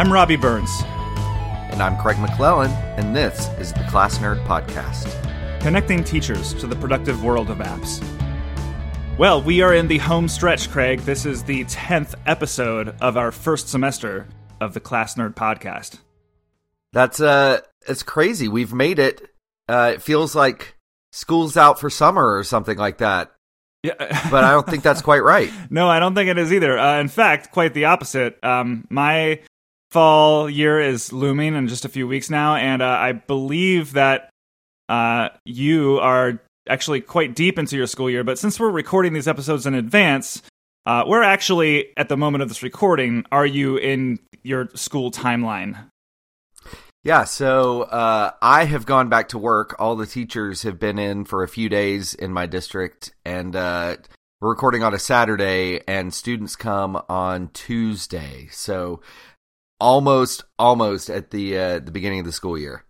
I'm Robby Burns. And I'm Craig McClellan, and this is the Class Nerd Podcast. Connecting teachers to the productive world of apps. Well, we are in the home stretch, Craig. This is the 10th episode of our first semester of the Class Nerd Podcast. That's uh it's crazy. We've made it. Uh it feels like school's out for summer or something like that. Yeah. but I don't think that's quite right. No, I don't think it is either. Uh, in fact, quite the opposite. Um, my fall year is looming in just a few weeks now, and uh, I believe that uh, you are actually quite deep into your school year. But since we're recording these episodes in advance, uh, we're actually at the moment of this recording. Are you in your school timeline? Yeah, so uh, I have gone back to work. All the teachers have been in for a few days in my district, and uh, we're recording on a Saturday, and students come on Tuesday. So almost, almost at the uh, the beginning of the school year.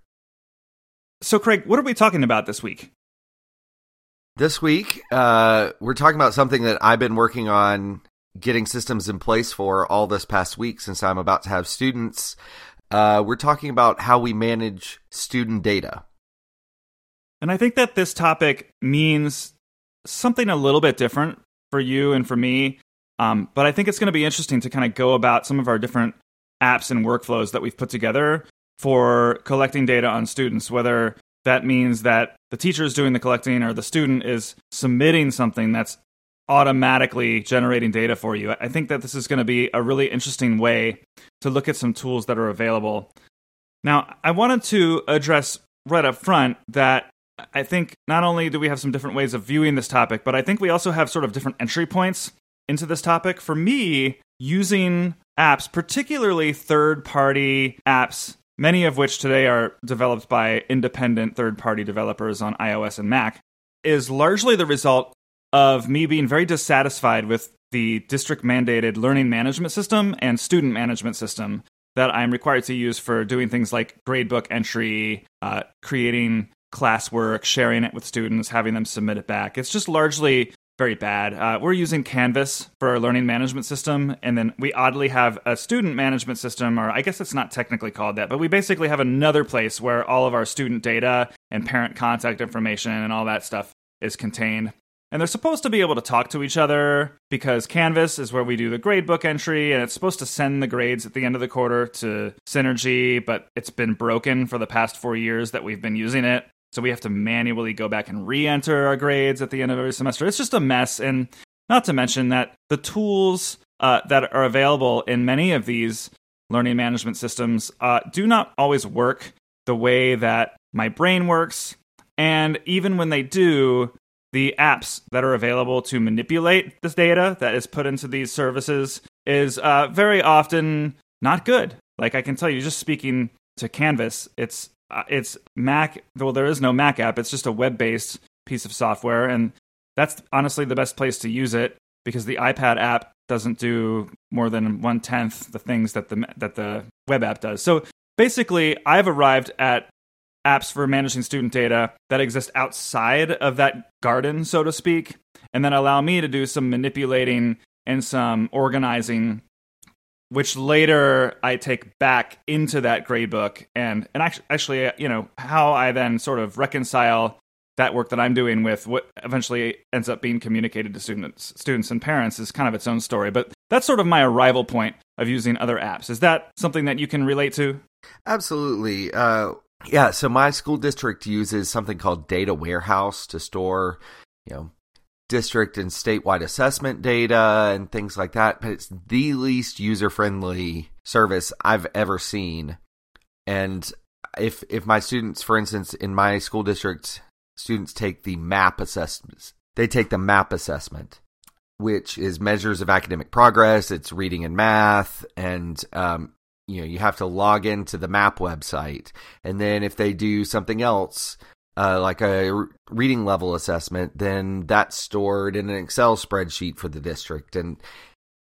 So, Craig, what are we talking about this week? This week, uh, we're talking about something that I've been working on getting systems in place for all this past week since I'm about to have students uh, we're talking about how we manage student data. And I think that this topic means something a little bit different for you and for me. Um, but I think it's going to be interesting to kind of go about some of our different apps and workflows that we've put together for collecting data on students, whether that means that the teacher is doing the collecting or the student is submitting something that's automatically generating data for you. I think that this is going to be a really interesting way to look at some tools that are available. Now, I wanted to address right up front that I think not only do we have some different ways of viewing this topic, but I think we also have sort of different entry points into this topic. For me, using apps, particularly third party apps, many of which today are developed by independent third party developers on iOS and Mac, is largely the result of me being very dissatisfied with the district mandated learning management system and student management system that I'm required to use for doing things like gradebook entry, uh, creating classwork, sharing it with students, having them submit it back. It's just largely very bad. Uh, we're using Canvas for our learning management system, and then we oddly have a student management system, or I guess it's not technically called that, but we basically have another place where all of our student data and parent contact information and all that stuff is contained. And they're supposed to be able to talk to each other because Canvas is where we do the gradebook entry and it's supposed to send the grades at the end of the quarter to Synergy, but it's been broken for the past four years that we've been using it. So we have to manually go back and re enter our grades at the end of every semester. It's just a mess. And not to mention that the tools uh, that are available in many of these learning management systems uh, do not always work the way that my brain works. And even when they do, the apps that are available to manipulate this data that is put into these services is uh, very often not good. Like I can tell you, just speaking to Canvas, it's Uh, it's Mac. Well, there is no Mac app. It's just a web-based piece of software, and that's honestly the best place to use it because the iPad app doesn't do more than one tenth the things that the that the web app does. So basically, I've arrived at apps for managing student data that exist outside of that garden, so to speak, and then allow me to do some manipulating and some organizing, which later I take back into that gradebook and and actually, actually, you know, how I then sort of reconcile that work that I'm doing with what eventually ends up being communicated to students, students and parents is kind of its own story. But that's sort of my arrival point of using other apps. Is that something that you can relate to? Absolutely. Uh, yeah, so my school district uses something called Data Warehouse to store, you know, district and statewide assessment data and things like that, but it's the least user-friendly service I've ever seen. And if if my students, for instance, in my school district, students take the MAP assessments. They take the MAP assessment, which is measures of academic progress. It's reading and math, and um, you know you have to log into the map website and then if they do something else uh, like a reading level assessment then that's stored in an excel spreadsheet for the district and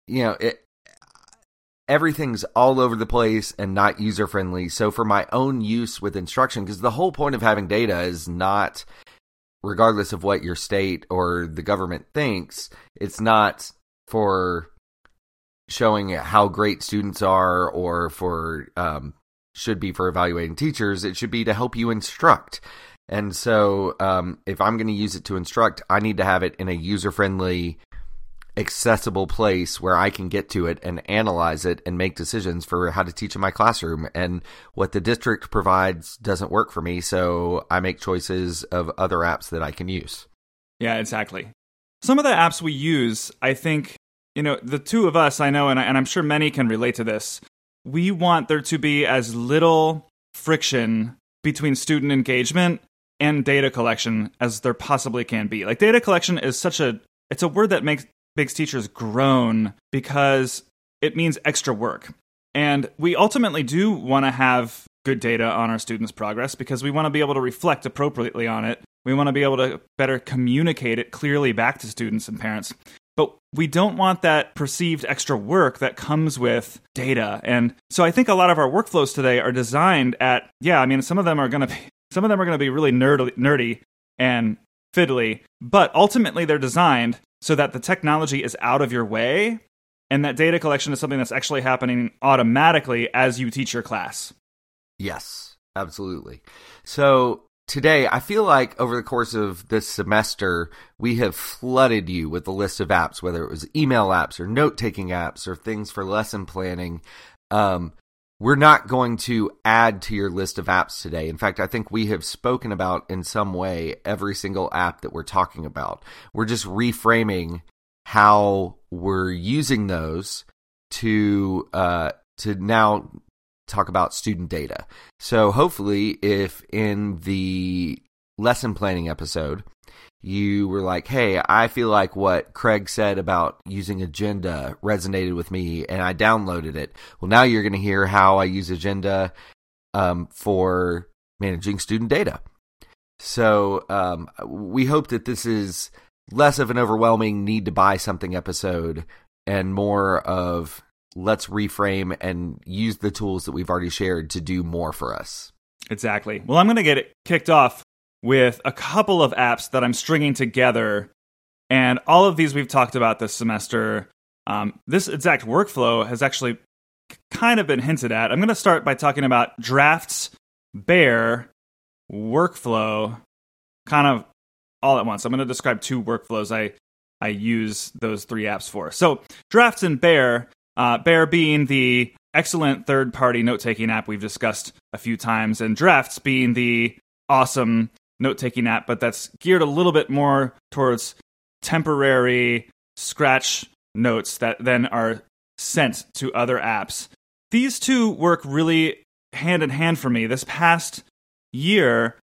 you know it everything's all over the place and not user friendly so for my own use with instruction because the whole point of having data is not regardless of what your state or the government thinks it's not for showing how great students are or for um, should be for evaluating teachers. It should be to help you instruct. And so, um, if I'm going to use it to instruct, I need to have it in a user friendly, accessible place where I can get to it and analyze it and make decisions for how to teach in my classroom. And what the district provides doesn't work for me, so I make choices of other apps that I can use. Yeah, exactly. Some of the apps we use, I think, you know, the two of us, I know, and, I, and I'm sure many can relate to this. We want there to be as little friction between student engagement and data collection as there possibly can be. Like data collection is such a it's a word that makes makes teachers groan because it means extra work. And we ultimately do want to have good data on our students' progress because we want to be able to reflect appropriately on it. We want to be able to better communicate it clearly back to students and parents. But we don't want that perceived extra work that comes with data. And so I think a lot of our workflows today are designed at, yeah, I mean, some of them are going to be, some of them are going to be really nerdy, nerdy and fiddly, but ultimately they're designed so that the technology is out of your way and that data collection is something that's actually happening automatically as you teach your class. Yes, absolutely. So today, I feel like over the course of this semester, we have flooded you with a list of apps, whether it was email apps or note taking apps or things for lesson planning. Um, we're not going to add to your list of apps today. In fact, I think we have spoken about in some way every single app that we're talking about. We're just reframing how we're using those to uh, to now talk about student data. So hopefully, if in the lesson planning episode you were like, hey, I feel like what Craig said about using Agenda resonated with me and I downloaded it. Well, now you're going to hear how I use Agenda um, for managing student data. So um, we hope that this is less of an overwhelming need to buy something episode and more of let's reframe and use the tools that we've already shared to do more for us. Exactly. Well, I'm going to get it kicked off with a couple of apps that I'm stringing together. And all of these we've talked about this semester. Um, this exact workflow has actually kind of been hinted at. I'm going to start by talking about drafts, bear, workflow, kind of all at once. I'm going to describe two workflows I I use those three apps for. So drafts and bear, uh, bear being the excellent third party note taking app we've discussed a few times, and drafts being the awesome note taking app, but that's geared a little bit more towards temporary scratch notes that then are sent to other apps. These two work really hand in hand for me. This past year,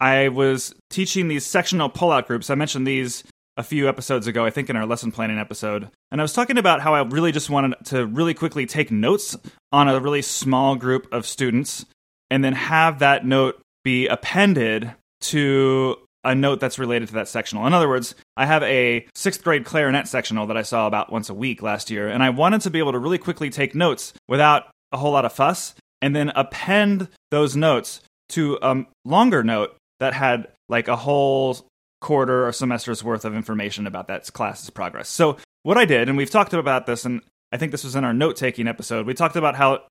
I was teaching these sectional pullout groups. I mentioned these a few episodes ago, I think in our lesson planning episode. And I was talking about how I really just wanted to really quickly take notes on a really small group of students and then have that note be appended to a note that's related to that sectional. In other words, I have a sixth grade clarinet sectional that I saw about once a week last year, and I wanted to be able to really quickly take notes without a whole lot of fuss and then append those notes to a longer note that had like a whole quarter or semester's worth of information about that class's progress. So, what I did, and we've talked about this, and I think this was in our note taking episode, we talked about how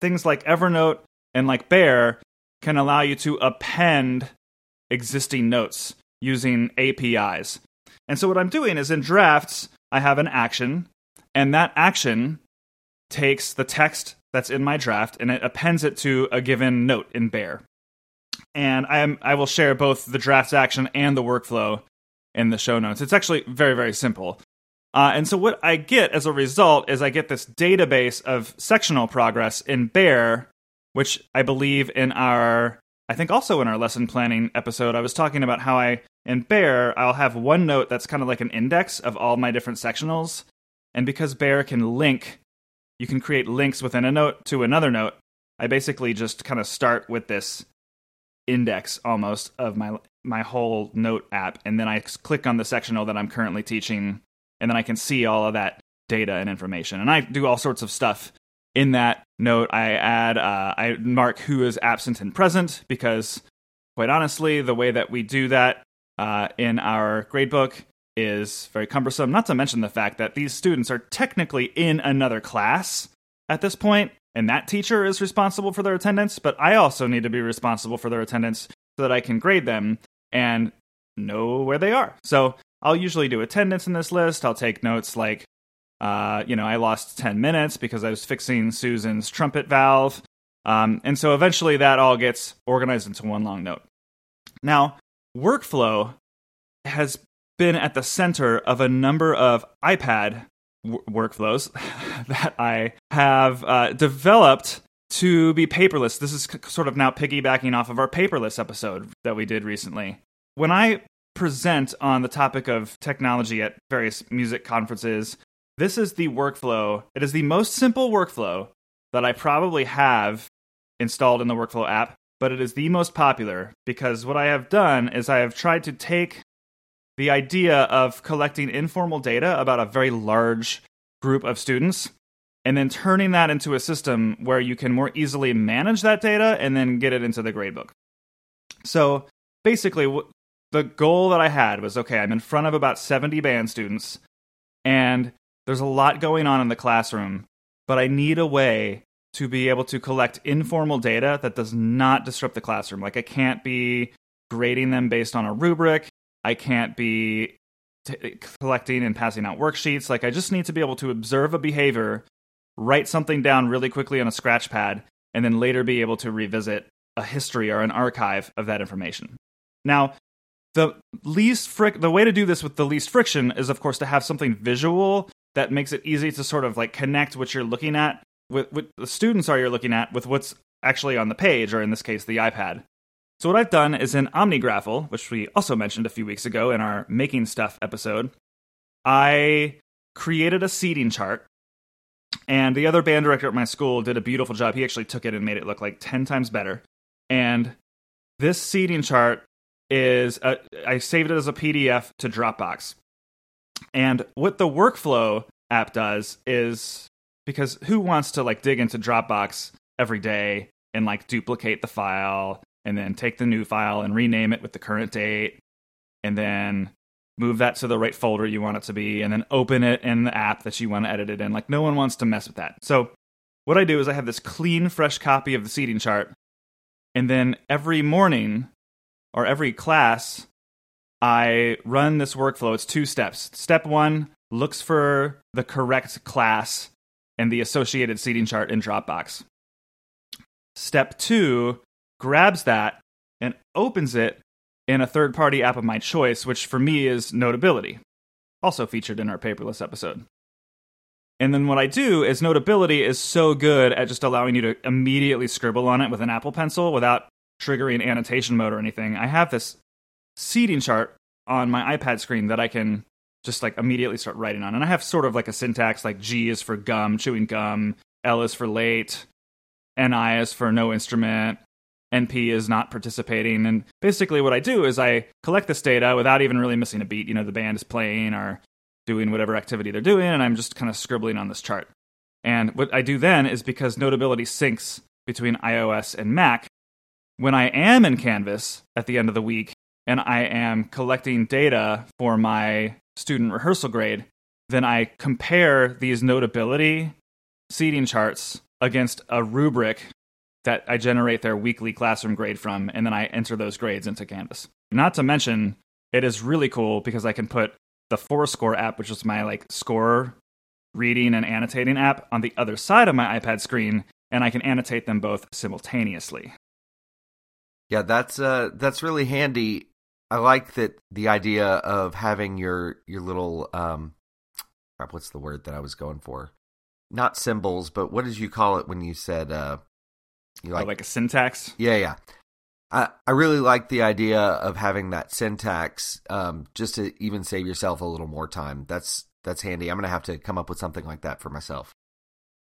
things like Evernote and like Bear can allow you to append existing notes using APIs. And so what I'm doing is in drafts, I have an action, and that action takes the text that's in my draft and it appends it to a given note in Bear. And I am I will share both the drafts action and the workflow in the show notes. It's actually very very simple. Uh, and so what I get as a result is I get this database of sectional progress in Bear, which I believe in our I think also in our lesson planning episode, I was talking about how I, in Bear, I'll have one note that's kind of like an index of all my different sectionals. And because Bear can link, you can create links within a note to another note. I basically just kind of start with this index almost of my my whole note app and then I click on the sectional that I'm currently teaching and then I can see all of that data and information. And I do all sorts of stuff in that note, I add, uh, I mark who is absent and present because, quite honestly, the way that we do that uh, in our gradebook is very cumbersome, not to mention the fact that these students are technically in another class at this point, and that teacher is responsible for their attendance, but I also need to be responsible for their attendance so that I can grade them and know where they are. So I'll usually do attendance in this list. I'll take notes like, uh, you know, I lost 10 minutes because I was fixing Susan's trumpet valve. Um, and so eventually that all gets organized into one long note. Now, workflow has been at the center of a number of iPad w- workflows that I have uh, developed to be paperless. This is c- sort of now piggybacking off of our paperless episode that we did recently. When I present on the topic of technology at various music conferences, this is the workflow. It is the most simple workflow that I probably have installed in the workflow app, but it is the most popular because what I have done is I have tried to take the idea of collecting informal data about a very large group of students and then turning that into a system where you can more easily manage that data and then get it into the gradebook. So basically, the goal that I had was okay, I'm in front of about 70 band students, and there's a lot going on in the classroom, but I need a way to be able to collect informal data that does not disrupt the classroom. Like, I can't be grading them based on a rubric, I can't be t- collecting and passing out worksheets. Like, I just need to be able to observe a behavior write something down really quickly on a scratch pad, and then later be able to revisit a history or an archive of that information. Now, the least fric- the way to do this with the least friction is of course to have something visual that makes it easy to sort of like connect what you're looking at with what the students are you're looking at with what's actually on the page or in this case the iPad. So what I've done is in OmniGraffle, which we also mentioned a few weeks ago in our making stuff episode, I created a seating chart and the other band director at my school did a beautiful job. He actually took it and made it look like 10 times better. And this seating chart is, a, I saved it as a PDF to Dropbox. And what the workflow app does is because who wants to like dig into Dropbox every day and like duplicate the file and then take the new file and rename it with the current date and then move that to the right folder you want it to be, and then open it in the app that you want to edit it in. Like, no one wants to mess with that. So, what I do is I have this clean, fresh copy of the seating chart, and then every morning or every class, I run this workflow. It's two steps. Step one looks for the correct class and the associated seating chart in Dropbox. Step two grabs that and opens it in a third party app of my choice, which for me is Notability, also featured in our paperless episode. And then what I do is Notability is so good at just allowing you to immediately scribble on it with an Apple Pencil without triggering annotation mode or anything. I have this seating chart on my iPad screen that I can just like immediately start writing on. And I have sort of like a syntax like G is for gum, chewing gum, L is for late, NI is for no instrument, NP is not participating. And basically, what I do is I collect this data without even really missing a beat. You know, the band is playing or doing whatever activity they're doing, and I'm just kind of scribbling on this chart. And what I do then is because Notability syncs between iOS and Mac, when I am in Canvas at the end of the week and I am collecting data for my student rehearsal grade, then I compare these Notability seating charts against a rubric that I generate their weekly classroom grade from, and then I enter those grades into Canvas. Not to mention, it is really cool because I can put the forScore app, which is my like score reading and annotating app, on the other side of my iPad screen, and I can annotate them both simultaneously. Yeah, that's uh that's really handy. I like that the idea of having your your little um what's the word that I was going for? Not symbols, but what did you call it when you said uh you like, oh, like a syntax? Yeah, yeah. I, I really like the idea of having that syntax um, just to even save yourself a little more time. That's that's handy. I'm gonna have to come up with something like that for myself.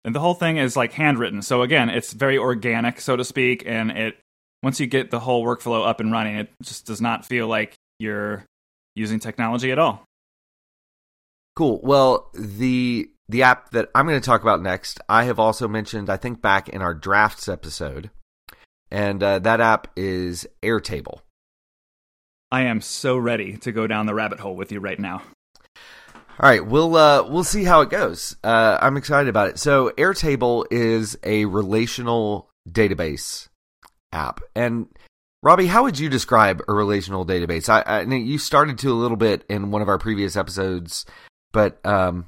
And the whole thing is like handwritten. So again, it's very organic, so to speak, and it once you get the whole workflow up and running, it just does not feel like you're using technology at all. Cool. Well, the the app that I'm going to talk about next, I have also mentioned, I think, back in our drafts episode. And uh, that app is Airtable. I am so ready to go down the rabbit hole with you right now. All right, we'll uh, we'll see how it goes. Uh, I'm excited about it. So Airtable is a relational database app, and Robby, how would you describe a relational database? I, I you started to a little bit in one of our previous episodes, but um,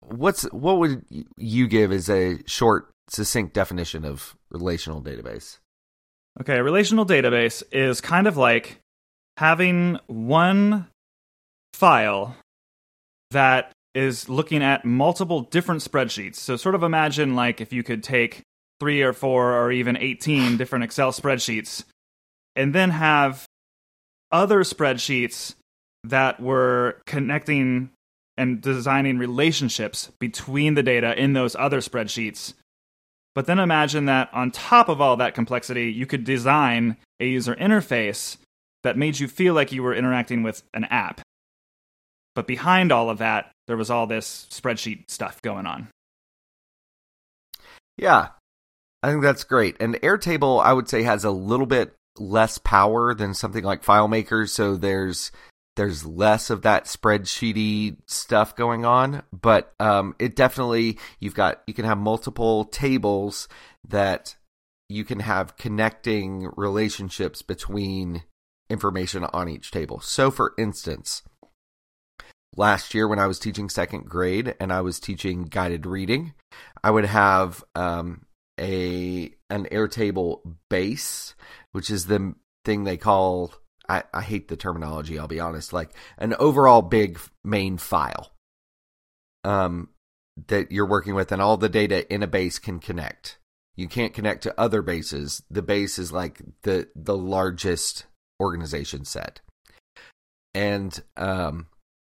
what's what would you give as a short, succinct definition of relational database? Okay, a relational database is kind of like having one file that is looking at multiple different spreadsheets. So, sort of imagine like if you could take three or four or even 18 different Excel spreadsheets and then have other spreadsheets that were connecting and designing relationships between the data in those other spreadsheets. But then imagine that on top of all that complexity, you could design a user interface that made you feel like you were interacting with an app. But behind all of that, there was all this spreadsheet stuff going on. Yeah, I think that's great. And Airtable, I would say, has a little bit less power than something like FileMaker, so there's there's less of that spreadsheety stuff going on. But um, it definitely you've got you can have multiple tables that you can have connecting relationships between information on each table. So, for instance, last year when I was teaching second grade and I was teaching guided reading, I would have um, a an Airtable base, which is the thing they call I, I hate the terminology, I'll be honest, like an overall big main file. Um that you're working with and all the data in a base can connect. You can't connect to other bases. The base is like the the largest organization set. And um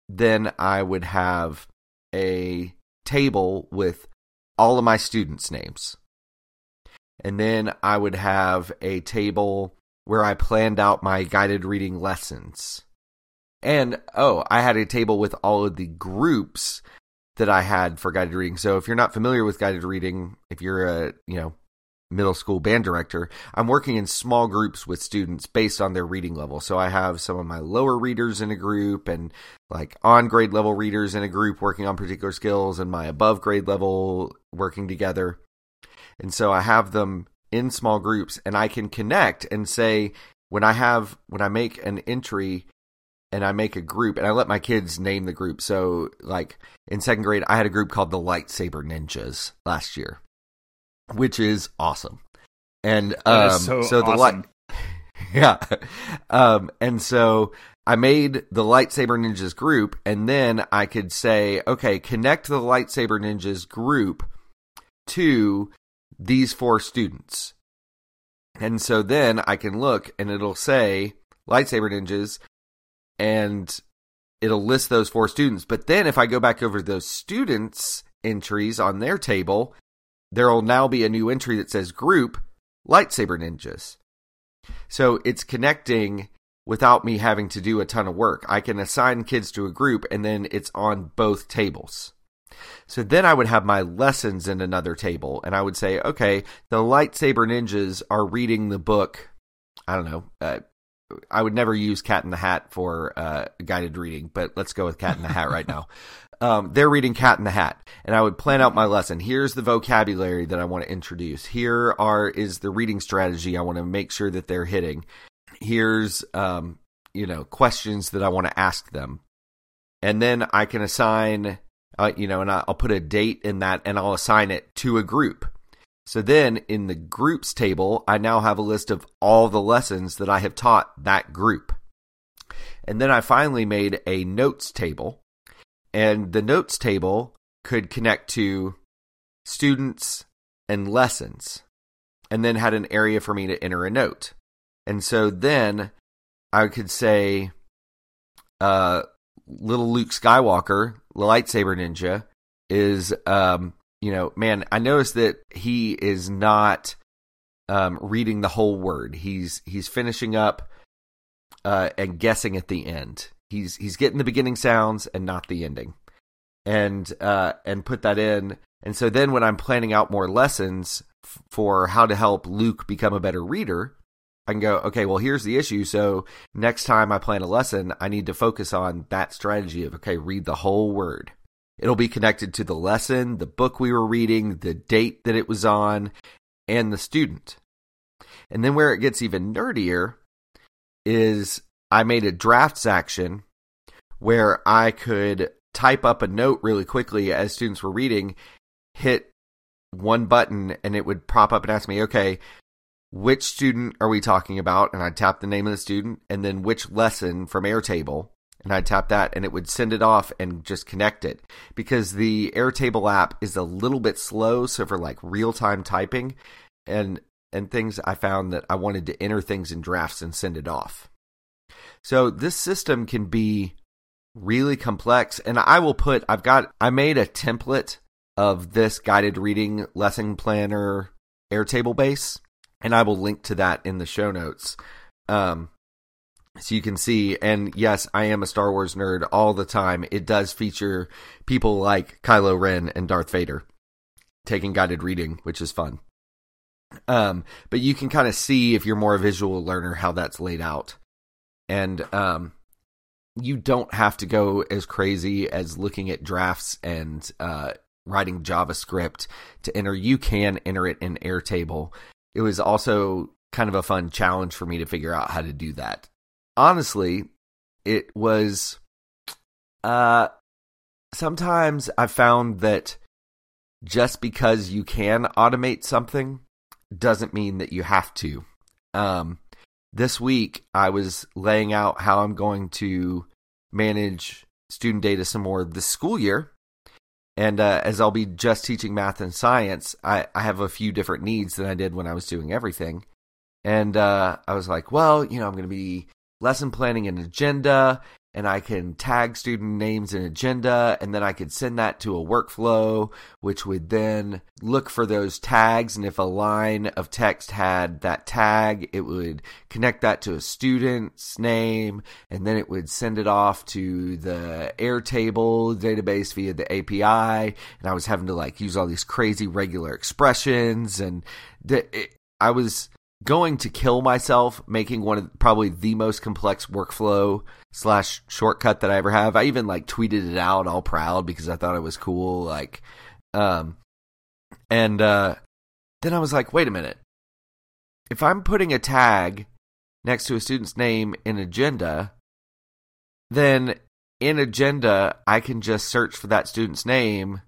then I would have a table with all of my students' names. And then I would have a table where I planned out my guided reading lessons. And oh, I had a table with all of the groups that I had for guided reading. So if you're not familiar with guided reading, if you're a, you know, middle school band director, I'm working in small groups with students based on their reading level. So I have some of my lower readers in a group and like on grade level readers in a group working on particular skills and my above grade level working together. And so I have them in small groups and I can connect and say when I have when I make an entry and I make a group and I let my kids name the group. So like in second grade I had a group called the Lightsaber Ninjas last year which is awesome. And um, so, so, the light, yeah, um, and so I made the lightsaber ninjas group, and then I could say, okay, connect the lightsaber ninjas group to these four students. And so then I can look and it'll say lightsaber ninjas and it'll list those four students. But then if I go back over those students' entries on their table, there will now be a new entry that says group lightsaber ninjas. So it's connecting without me having to do a ton of work. I can assign kids to a group and then it's on both tables. So then I would have my lessons in another table and I would say, okay, the lightsaber ninjas are reading the book. I don't know. Uh, I would never use Cat in the Hat for uh, guided reading, but let's go with Cat in the Hat right now. um, they're reading Cat in the Hat, and I would plan out my lesson. Here's the vocabulary that I want to introduce. Here are is the reading strategy I want to make sure that they're hitting. Here's um, you know questions that I want to ask them, and then I can assign uh, you know, and I'll put a date in that, and I'll assign it to a group. So then in the groups table, I now have a list of all the lessons that I have taught that group. And then I finally made a notes table and the notes table could connect to students and lessons, and then had an area for me to enter a note. And so then I could say, uh, little Luke Skywalker, the lightsaber ninja, is, um, you know, man, I noticed that he is not um, reading the whole word. He's he's finishing up uh, and guessing at the end. He's he's getting the beginning sounds and not the ending. And uh and put that in. And so then when i'm planning out more lessons f- for how to help luke become a better reader I can go, okay, well, here's the issue. So next time I plan a lesson, I need to focus on that strategy of, okay, read the whole word. It'll be connected to the lesson, the book we were reading, the date that it was on, and the student. And then where it gets even nerdier is I made a drafts action where I could type up a note really quickly as students were reading, hit one button, and it would pop up and ask me, okay, which student are we talking about? And I'd tap the name of the student, and then which lesson from Airtable. And I'd tap that, and it would send it off and just connect it. Because the Airtable app is a little bit slow, so for like real time typing and and things, I found that I wanted to enter things in drafts and send it off. So this system can be really complex, and I will put. I've got. I made a template of this guided reading lesson planner Airtable base and I will link to that in the show notes. Um, so you can see, and yes, I am a Star Wars nerd all the time. It does feature people like Kylo Ren and Darth Vader taking guided reading, which is fun. Um, but you can kind of see if you're more a visual learner how that's laid out, and um, you don't have to go as crazy as looking at drafts and uh, writing JavaScript to enter. You can enter it in Airtable, it was also kind of a fun challenge for me to figure out how to do that. Honestly, it was uh sometimes I found that just because you can automate something doesn't mean that you have to. Um this week I was laying out how I'm going to manage student data some more this school year and uh, as I'll be just teaching math and science, I, I have a few different needs than I did when I was doing everything. And uh, I was like, well, you know, I'm going to be lesson planning an agenda and I can tag student names in agenda and then I could send that to a workflow which would then look for those tags and if a line of text had that tag it would connect that to a student's name and then it would send it off to the Airtable database via the API and I was having to like use all these crazy regular expressions and it, I was going to kill myself making one of probably the most complex workflow slash shortcut that I ever have. I even like tweeted it out all proud because I thought it was cool. Like, um, and uh, then I was like, wait a minute. If I'm putting a tag next to a student's name in agenda, then in agenda I can just search for that student's name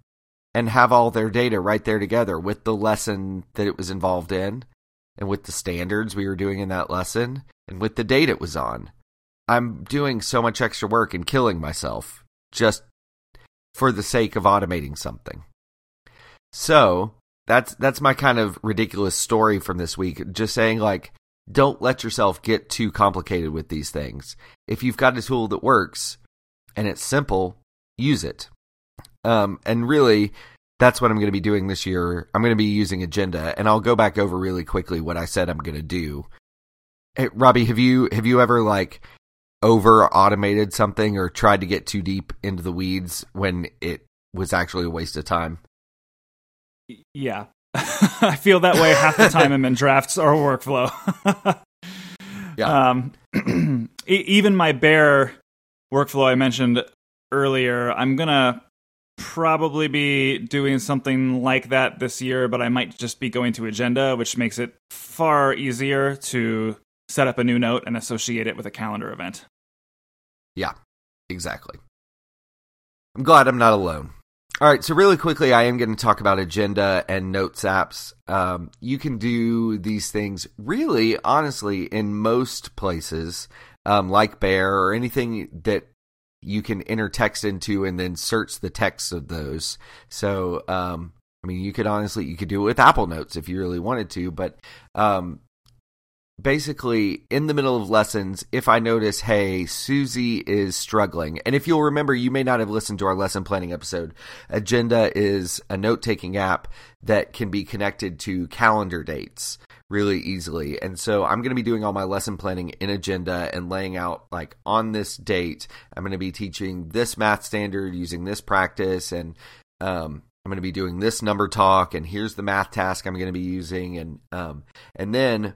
and have all their data right there together with the lesson that it was involved in and with the standards we were doing in that lesson and with the date it was on. I'm doing so much extra work and killing myself just for the sake of automating something. So, that's that's my kind of ridiculous story from this week. Just saying like don't let yourself get too complicated with these things. If you've got a tool that works and it's simple, use it. Um, and really, that's what I'm going to be doing this year. I'm going to be using Agenda, and I'll go back over really quickly what I said I'm going to do. Hey, Robby, have you have you ever like over automated something or tried to get too deep into the weeds when it was actually a waste of time? Yeah, I feel that way half the time I'm in drafts or workflow. yeah. Um, even my bear workflow I mentioned earlier, I'm gonna probably be doing something like that this year, but I might just be going to Agenda, which makes it far easier to set up a new note and associate it with a calendar event. Yeah, exactly. I'm glad I'm not alone. All right, so really quickly, I am going to talk about Agenda and Notes apps. Um, you can do these things really, honestly, in most places, um, like Bear or anything that you can enter text into and then search the text of those. So, um, I mean, you could honestly you could do it with Apple Notes if you really wanted to, but um, basically in the middle of lessons, if I notice, hey, Susie is struggling, and if you'll remember, you may not have listened to our lesson planning episode. Agenda is a note taking app that can be connected to calendar dates really easily. And so I'm going to be doing all my lesson planning in agenda and laying out like on this date, I'm going to be teaching this math standard using this practice and um, I'm going to be doing this number talk and here's the math task I'm going to be using and um, and then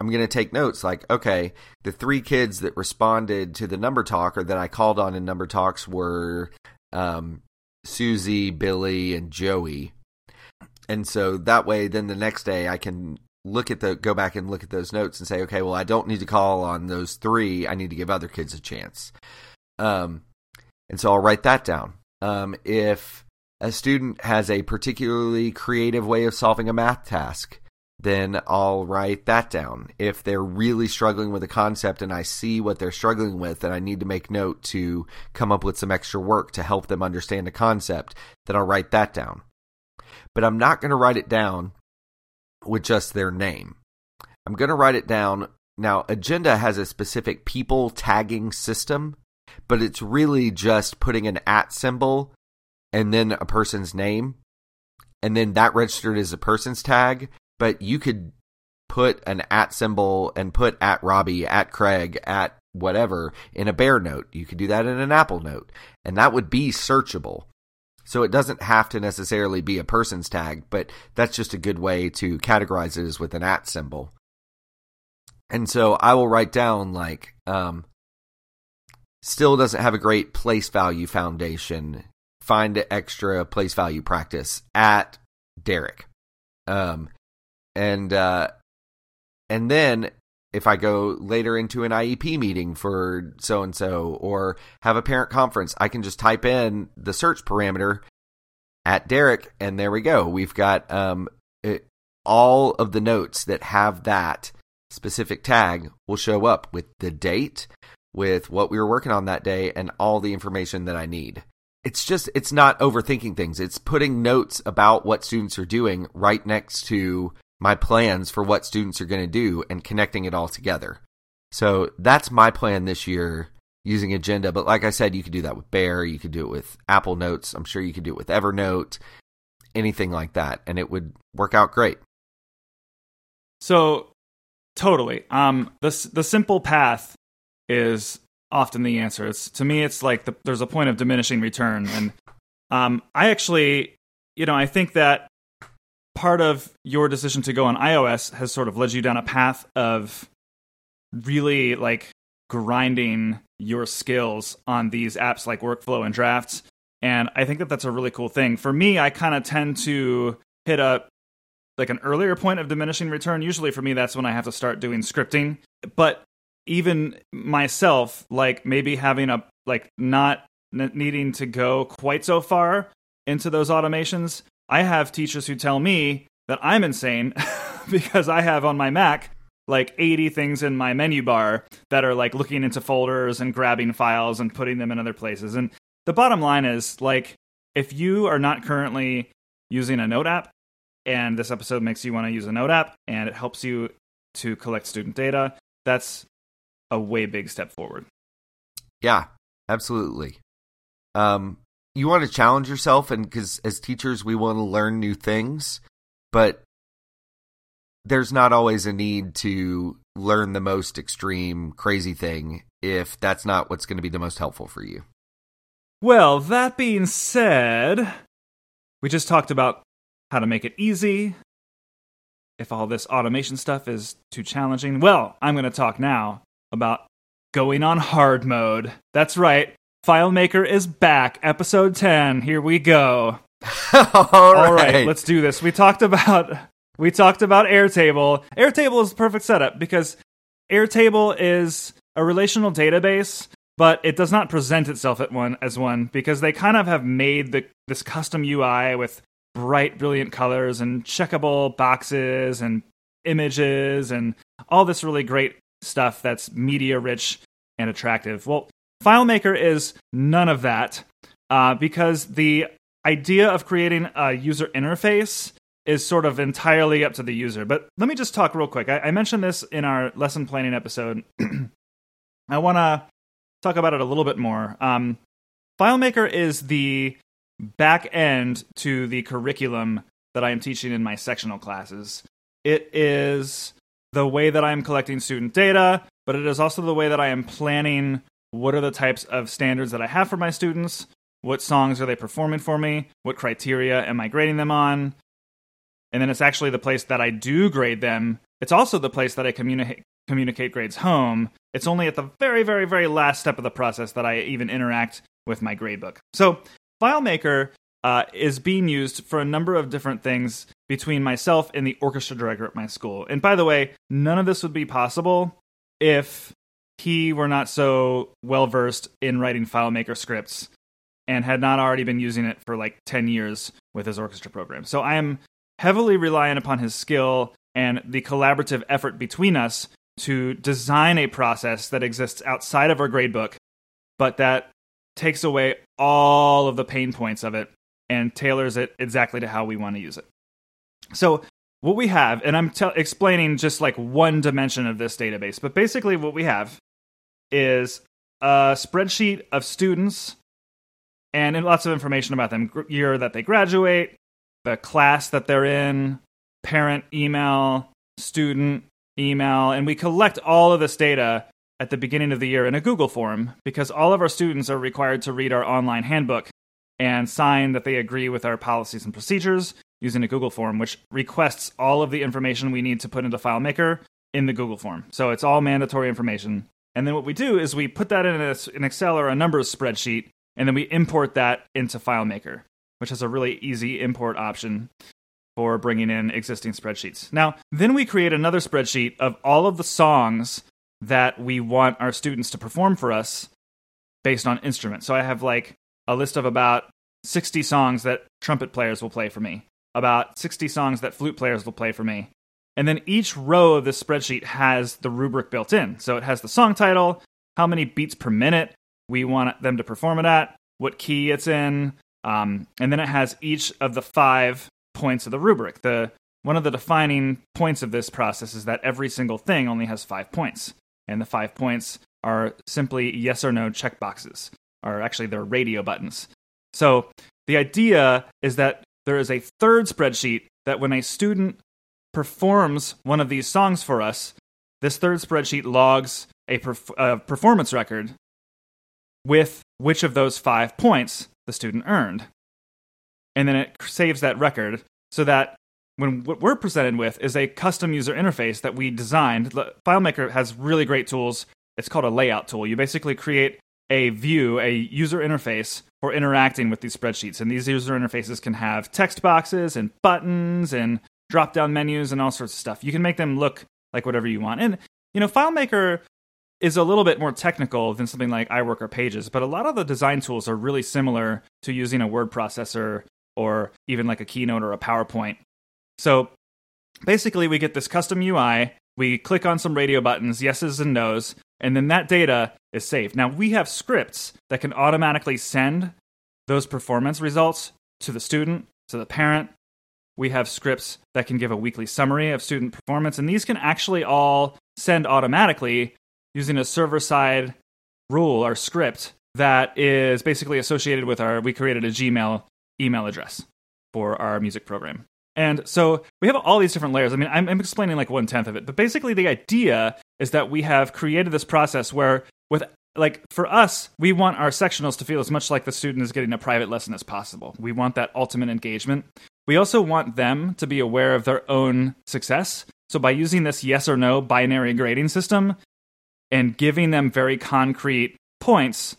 I'm going to take notes like, okay, the three kids that responded to the number talk or that I called on in number talks were um, Susie, Billy, and Joey. And so that way, then the next day I can look at the go back and look at those notes and say, okay, well, I don't need to call on those three. I need to give other kids a chance. Um, and so I'll write that down. Um, if a student has a particularly creative way of solving a math task, then I'll write that down. If they're really struggling with a concept and I see what they're struggling with and I need to make note to come up with some extra work to help them understand the concept, then I'll write that down. But I'm not going to write it down with just their name. I'm going to write it down. Now, Agenda has a specific people tagging system, but it's really just putting an at symbol and then a person's name. And then that registered as a person's tag, but you could put an at symbol and put at Robby, at Craig, at whatever in a bear note. You could do that in an Apple note, and that would be searchable. So it doesn't have to necessarily be a person's tag, but that's just a good way to categorize it as with an at symbol. And so I will write down like um, still doesn't have a great place value foundation. Find extra place value practice at Derek. Um, and uh, and then if I go later into an IEP meeting for so and so or have a parent conference, I can just type in the search parameter at Derek, and there we go. We've got um, it, all of the notes that have that specific tag will show up with the date, with what we were working on that day, and all the information that I need. It's just, it's not overthinking things. It's putting notes about what students are doing right next to my plans for what students are going to do and connecting it all together. So that's my plan this year using Agenda. But like I said, you could do that with Bear, you could do it with Apple Notes. I'm sure you could do it with Evernote, anything like that, and it would work out great. So totally. Um the the simple path is often the answer. It's to me it's like the, there's a point of diminishing return and um I actually you know, I think that part of your decision to go on iOS has sort of led you down a path of really like grinding your skills on these apps like workflow and drafts. And i think that that's a really cool thing. For me i kind of tend to hit a like an earlier point of diminishing return. Usually for me that's when i have to start doing scripting. But even myself like maybe having a like not needing to go quite so far into those automations I have teachers who tell me that I'm insane because I have on my Mac like 80 things in my menu bar that are like looking into folders and grabbing files and putting them in other places. And the bottom line is like if you are not currently using a note app and this episode makes you want to use a note app and it helps you to collect student data, that's a way big step forward. Yeah, absolutely. Um, you want to challenge yourself and because as teachers we want to learn new things but there's not always a need to learn the most extreme crazy thing if that's not what's going to be the most helpful for you. Well that being said we just talked about how to make it easy if all this automation stuff is too challenging. Well i'm going to talk now about going on hard mode. That's right FileMaker is back, episode 10. Here we go. All, All right. right, let's do this. We talked about we talked about Airtable. Airtable is the perfect setup because Airtable is a relational database, but it does not present itself at one as one because they kind of have made the this custom UI with bright, brilliant colors and checkable boxes and images and all this really great stuff that's media rich and attractive. Well, FileMaker is none of that uh, because the idea of creating a user interface is sort of entirely up to the user. But let me just talk real quick. I, I mentioned this in our lesson planning episode. I want to talk about it a little bit more. Um, FileMaker is the back end to the curriculum that I am teaching in my sectional classes. It is the way that I am collecting student data, but it is also the way that I am planning what are the types of standards that I have for my students? What songs are they performing for me? What criteria am I grading them on? And then it's actually the place that I do grade them it's also the place that I communicate communicate grades home. It's only at the very, very, very last step of the process that I even interact with my gradebook. So FileMaker uh, is being used for a number of different things between myself and the orchestra director at my school. And by the way, none of this would be possible if he were not so well versed in writing FileMaker scripts and had not already been using it for like 10 years with his orchestra program. So I am heavily reliant upon his skill and the collaborative effort between us to design a process that exists outside of our gradebook, but that takes away all of the pain points of it and tailors it exactly to how we want to use it. So, what we have, and I'm t- explaining just like one dimension of this database, but basically, what we have is a spreadsheet of students and lots of information about them. Year that they graduate, the class that they're in, parent email, student email, and we collect all of this data at the beginning of the year in a Google form because all of our students are required to read our online handbook and sign that they agree with our policies and procedures using a Google form, which requests all of the information we need to put into FileMaker in the Google form. So it's all mandatory information. And then what we do is we put that in an Excel or a numbers spreadsheet, and then we import that into FileMaker, which has a really easy import option for bringing in existing spreadsheets. Now, then we create another spreadsheet of all of the songs that we want our students to perform for us based on instrument. So I have like a list of about 60 songs that trumpet players will play for me, about 60 songs that flute players will play for me. And then each row of this spreadsheet has the rubric built in. So it has the song title, how many beats per minute we want them to perform it at, what key it's in, um, and then it has each of the five points of the rubric. The one of the defining points of this process is that every single thing only has five points, and the five points are simply yes or no checkboxes or actually they're radio buttons. So the idea is that there is a third spreadsheet that when a student performs one of these songs for us, this third spreadsheet logs a, perf- a performance record with which of those five points the student earned. And then it saves that record so that when what we're presented with is a custom user interface that we designed. FileMaker has really great tools. It's called a layout tool. You basically create a view, a user interface for interacting with these spreadsheets. And these user interfaces can have text boxes and buttons and drop down menus and all sorts of stuff. You can make them look like whatever you want. And, you know, FileMaker is a little bit more technical than something like iWork or Pages, but a lot of the design tools are really similar to using a word processor or even like a Keynote or a PowerPoint. So basically, we get this custom UI. We click on some radio buttons, yeses and nos, and then that data is saved. Now, we have scripts that can automatically send those performance results to the student, to the parent. We have scripts that can give a weekly summary of student performance, and these can actually all send automatically using a server side rule or script that is basically associated with our, we created a Gmail email address for our music program. And so we have all these different layers. I mean, I'm, I'm explaining like one tenth of it, but basically the idea is that we have created this process where, with like for us, we want our sectionals to feel as much like the student is getting a private lesson as possible. We want that ultimate engagement. We also want them to be aware of their own success. So by using this yes or no binary grading system and giving them very concrete points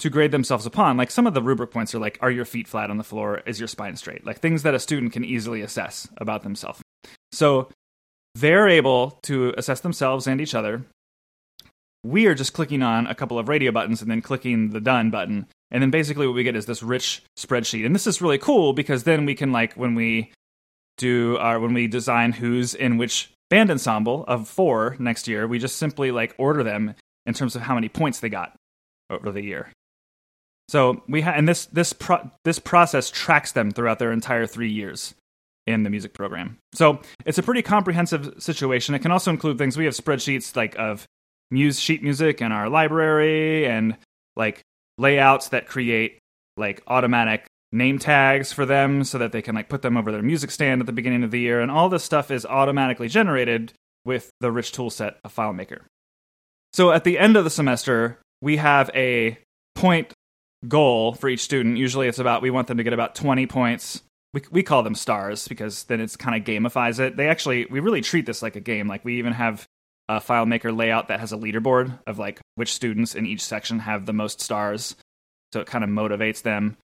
to grade themselves upon. Like some of the rubric points are like, are your feet flat on the floor? Is your spine straight? Like things that a student can easily assess about themselves. So they're able to assess themselves and each other. We are just clicking on a couple of radio buttons and then clicking the done button. And then basically what we get is this rich spreadsheet. And this is really cool because then we can like when we do our when we design who's in which band ensemble of four next year, we just simply like order them in terms of how many points they got over the year. So we ha- and this this pro- this process tracks them throughout their entire three years in the music program. So it's a pretty comprehensive situation. It can also include things we have spreadsheets like of muse sheet music in our library and like layouts that create like automatic name tags for them so that they can like put them over their music stand at the beginning of the year and all this stuff is automatically generated with the rich toolset of FileMaker. So at the end of the semester, we have a point goal for each student. Usually it's about, we want them to get about 20 points we we call them stars because then it's kind of gamifies it. They actually we really treat this like a game. Like we even have a FileMaker layout that has a leaderboard of like which students in each section have the most stars, so it kind of motivates them.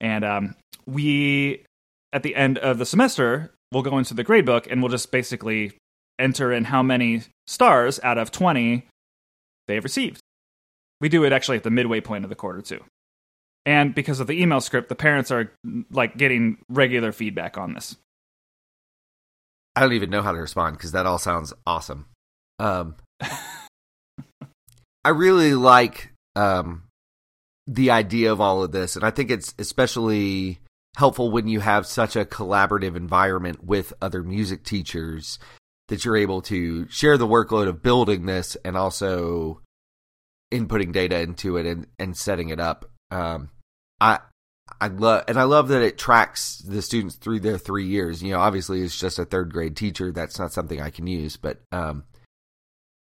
And um, we at the end of the semester we'll go into the gradebook and we'll just basically enter in how many stars out of twenty they've received. We do it actually at the midway point of the quarter too. And because of the email script, the parents are like getting regular feedback on this. I don't even know how to respond because that all sounds awesome. Um, I really like um, the idea of all of this, and I think it's especially helpful when you have such a collaborative environment with other music teachers that you're able to share the workload of building this and also inputting data into it and, and setting it up um, I I love and I love that it tracks the students through their three years. You know, obviously it's just a third grade teacher. That's not something I can use, but um,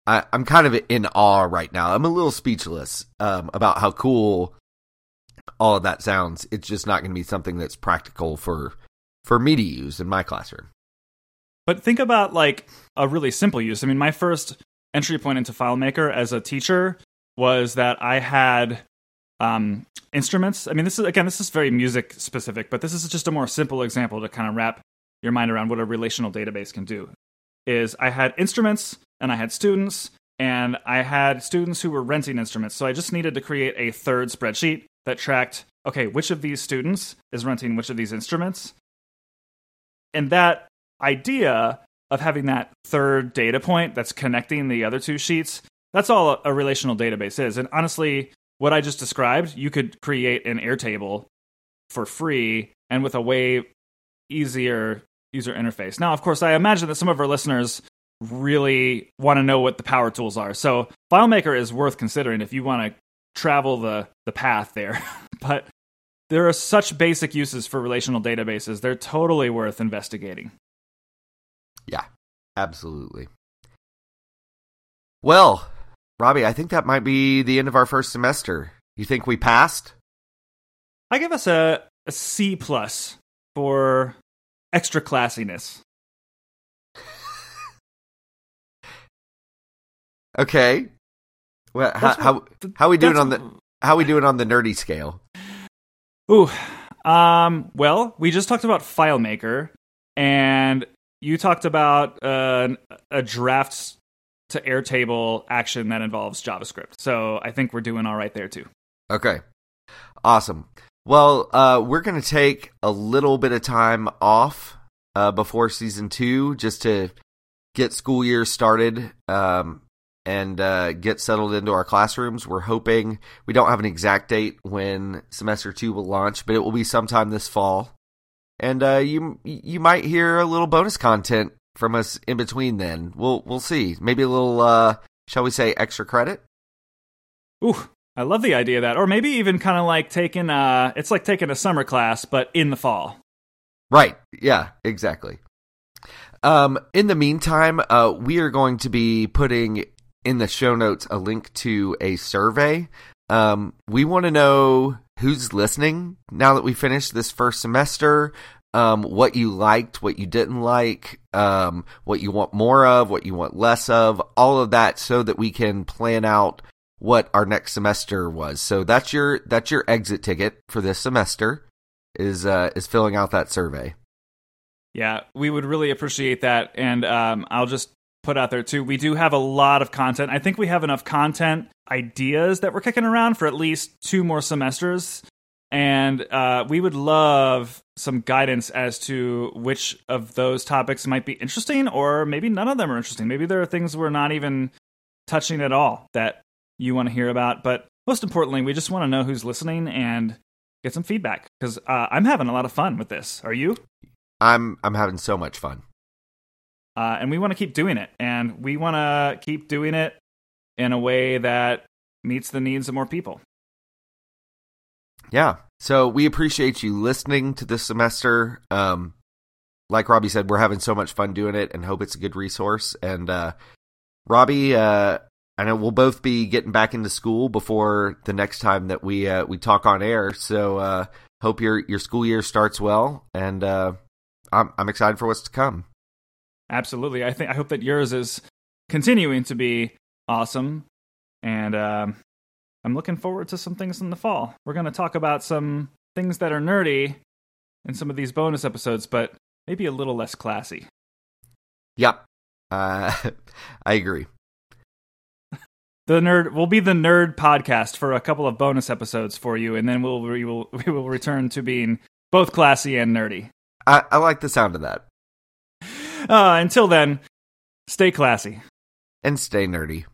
I, I'm kind of in awe right now. I'm a little speechless um, about how cool all of that sounds. It's just not going to be something that's practical for for me to use in my classroom. But think about like a really simple use. I mean, my first entry point into FileMaker as a teacher was that I had um, instruments. I mean, this is again, this is very music specific, but this is just a more simple example to kind of wrap your mind around what a relational database can do. Is I had instruments and I had students and I had students who were renting instruments. So I just needed to create a third spreadsheet that tracked okay, which of these students is renting which of these instruments? And that idea of having that third data point that's connecting the other two sheets, that's all a relational database is. And honestly, what I just described, you could create an Airtable for free and with a way easier user interface. Now, of course, I imagine that some of our listeners really want to know what the power tools are. So, FileMaker is worth considering if you want to travel the the path there. but there are such basic uses for relational databases. They're totally worth investigating. Yeah, absolutely. Well, Robby, I think that might be the end of our first semester. You think we passed? I give us a, a C plus for extra classiness. okay. Well, how, what, how how we doing on the how we doing on the nerdy scale? Ooh, um, well, we just talked about FileMaker, and you talked about uh, a draft to Airtable action that involves JavaScript. So I think we're doing all right there too. Okay. Awesome. Well, uh, we're going to take a little bit of time off uh, before season two just to get school year started um, and uh, get settled into our classrooms. We're hoping we don't have an exact date when semester two will launch, but it will be sometime this fall. And uh, you you might hear a little bonus content from us in between then. We'll we'll see. Maybe a little uh shall we say extra credit? Ooh, I love the idea of that. Or maybe even kind of like taking uh it's like taking a summer class but in the fall. Right. Yeah, exactly. Um in the meantime, uh we are going to be putting in the show notes a link to a survey. Um we want to know who's listening now that we finished this first semester um, what you liked, what you didn't like, um, what you want more of, what you want less of, all of that, so that we can plan out what our next semester was. So that's your that's your exit ticket for this semester is uh, is filling out that survey. Yeah, we would really appreciate that, and um, I'll just put out there too. We do have a lot of content. I think we have enough content ideas that we're kicking around for at least two more semesters and uh, we would love some guidance as to which of those topics might be interesting, or maybe none of them are interesting. Maybe there are things we're not even touching at all that you want to hear about. But most importantly, we just want to know who's listening and get some feedback because uh, I'm having a lot of fun with this. Are you? I'm I'm having so much fun. Uh, and we want to keep doing it, and we want to keep doing it in a way that meets the needs of more people. Yeah. So we appreciate you listening to this semester. Um, like Robby said, we're having so much fun doing it and hope it's a good resource. And uh, Robby, uh, I know we'll both be getting back into school before the next time that we uh, we talk on air. So uh, hope your your school year starts well, and uh, I'm I'm excited for what's to come. Absolutely, I think I hope that yours is continuing to be awesome, and um, I'm looking forward to some things in the fall. We're going to talk about some things that are nerdy in some of these bonus episodes, but maybe a little less classy. Yep, uh, I agree. The nerd will be the nerd podcast for a couple of bonus episodes for you, and then we'll we will we will return to being both classy and nerdy. I, I like the sound of that. Uh, until then, stay classy and stay nerdy.